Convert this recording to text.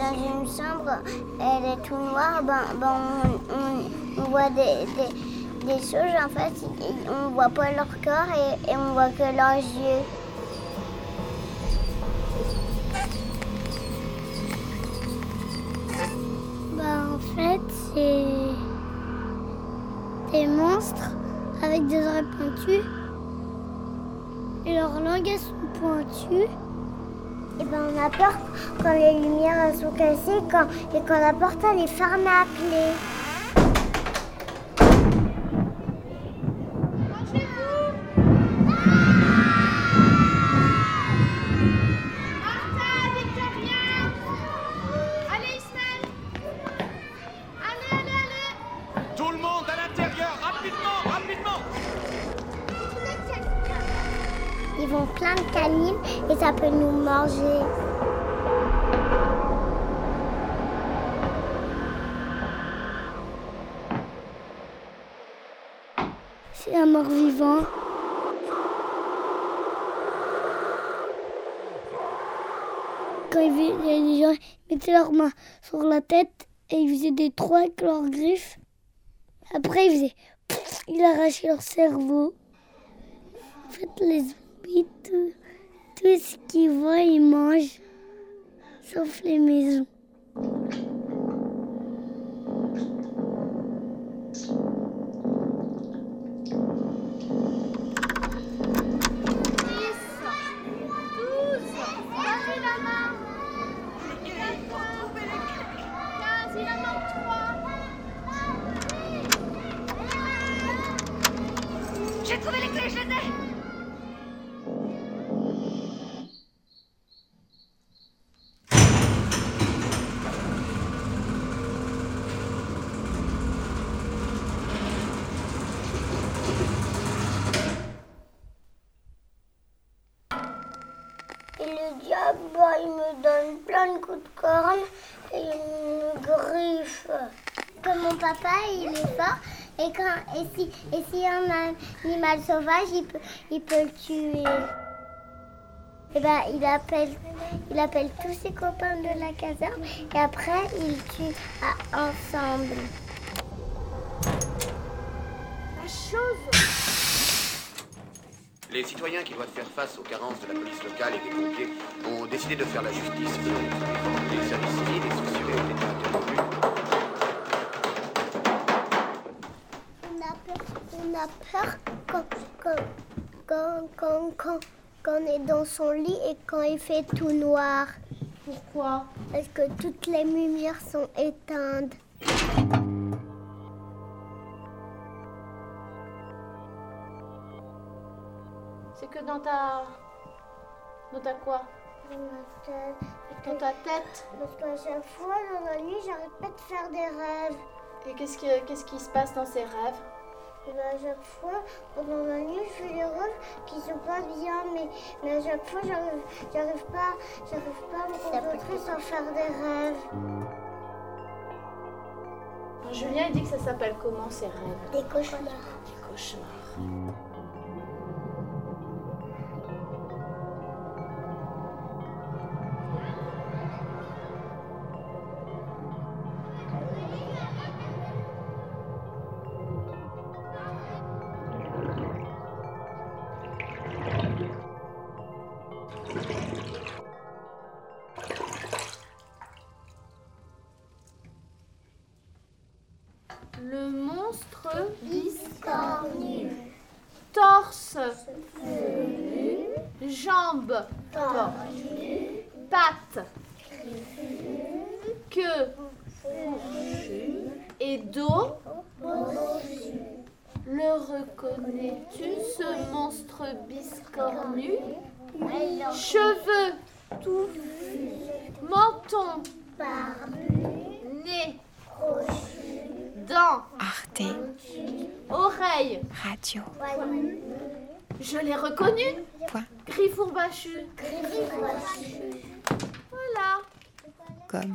une chambre, elle est tout noire, ben, ben on, voit des, des, des, choses en fait, on voit pas leur corps et, et on voit que leurs yeux. Ben, en fait, c'est des monstres avec des oreilles pointues et leurs langues sont pointues. Et ben on a peur quand les lumières sont cassées et quand la porte elle est fermée à clé. Ils plein de canines et ça peut nous manger. C'est un mort-vivant. Quand il y a des gens ils mettaient leurs mains sur la tête et ils faisaient des trous avec leurs griffes. Après, ils faisaient... Il arrachait leur cerveau. En fait, les tout, tout ce qu'ils voient, ils mangent. Sauf les maisons. Il me donne plein de coups de corne et il me griffe. Comme mon papa, il est fort. Et, quand, et, si, et si un animal sauvage, il peut, il peut le tuer. Et ben, il appelle, il appelle tous ses copains de la caserne et après, ils tuent ensemble. La chose Les citoyens qui doivent faire face aux carences de la police locale et des pompiers ont décidé de faire la justice. Les services civils et sociaux ont été interrompus. On a peur, on a peur quand, quand, quand, quand, quand, quand on est dans son lit et quand il fait tout noir. Pourquoi? Parce que toutes les lumières sont éteintes. Que dans ta... Dans ta quoi Dans ta tête Parce qu'à chaque fois, dans la nuit, j'arrête pas de faire des rêves. Et qu'est-ce qui, qu'est-ce qui se passe dans ces rêves Et ben, à chaque fois, pendant la nuit, je fais des rêves qui sont pas bien, mais, mais à chaque fois, j'arrive, j'arrive pas, j'arrive pas à me concentrer sans faire des rêves. Julien, il dit que ça s'appelle comment ces rêves? Des cauchemars. Des cauchemars. Le monstre Discornu. torse jambes tordues, pattes queue et dos. Le reconnais-tu, ce monstre biscornu Cheveux. Touffus, menton, Arte oreilles. Radio. Je l'ai reconnu. Point. Griffourbachu. Voilà. Comme.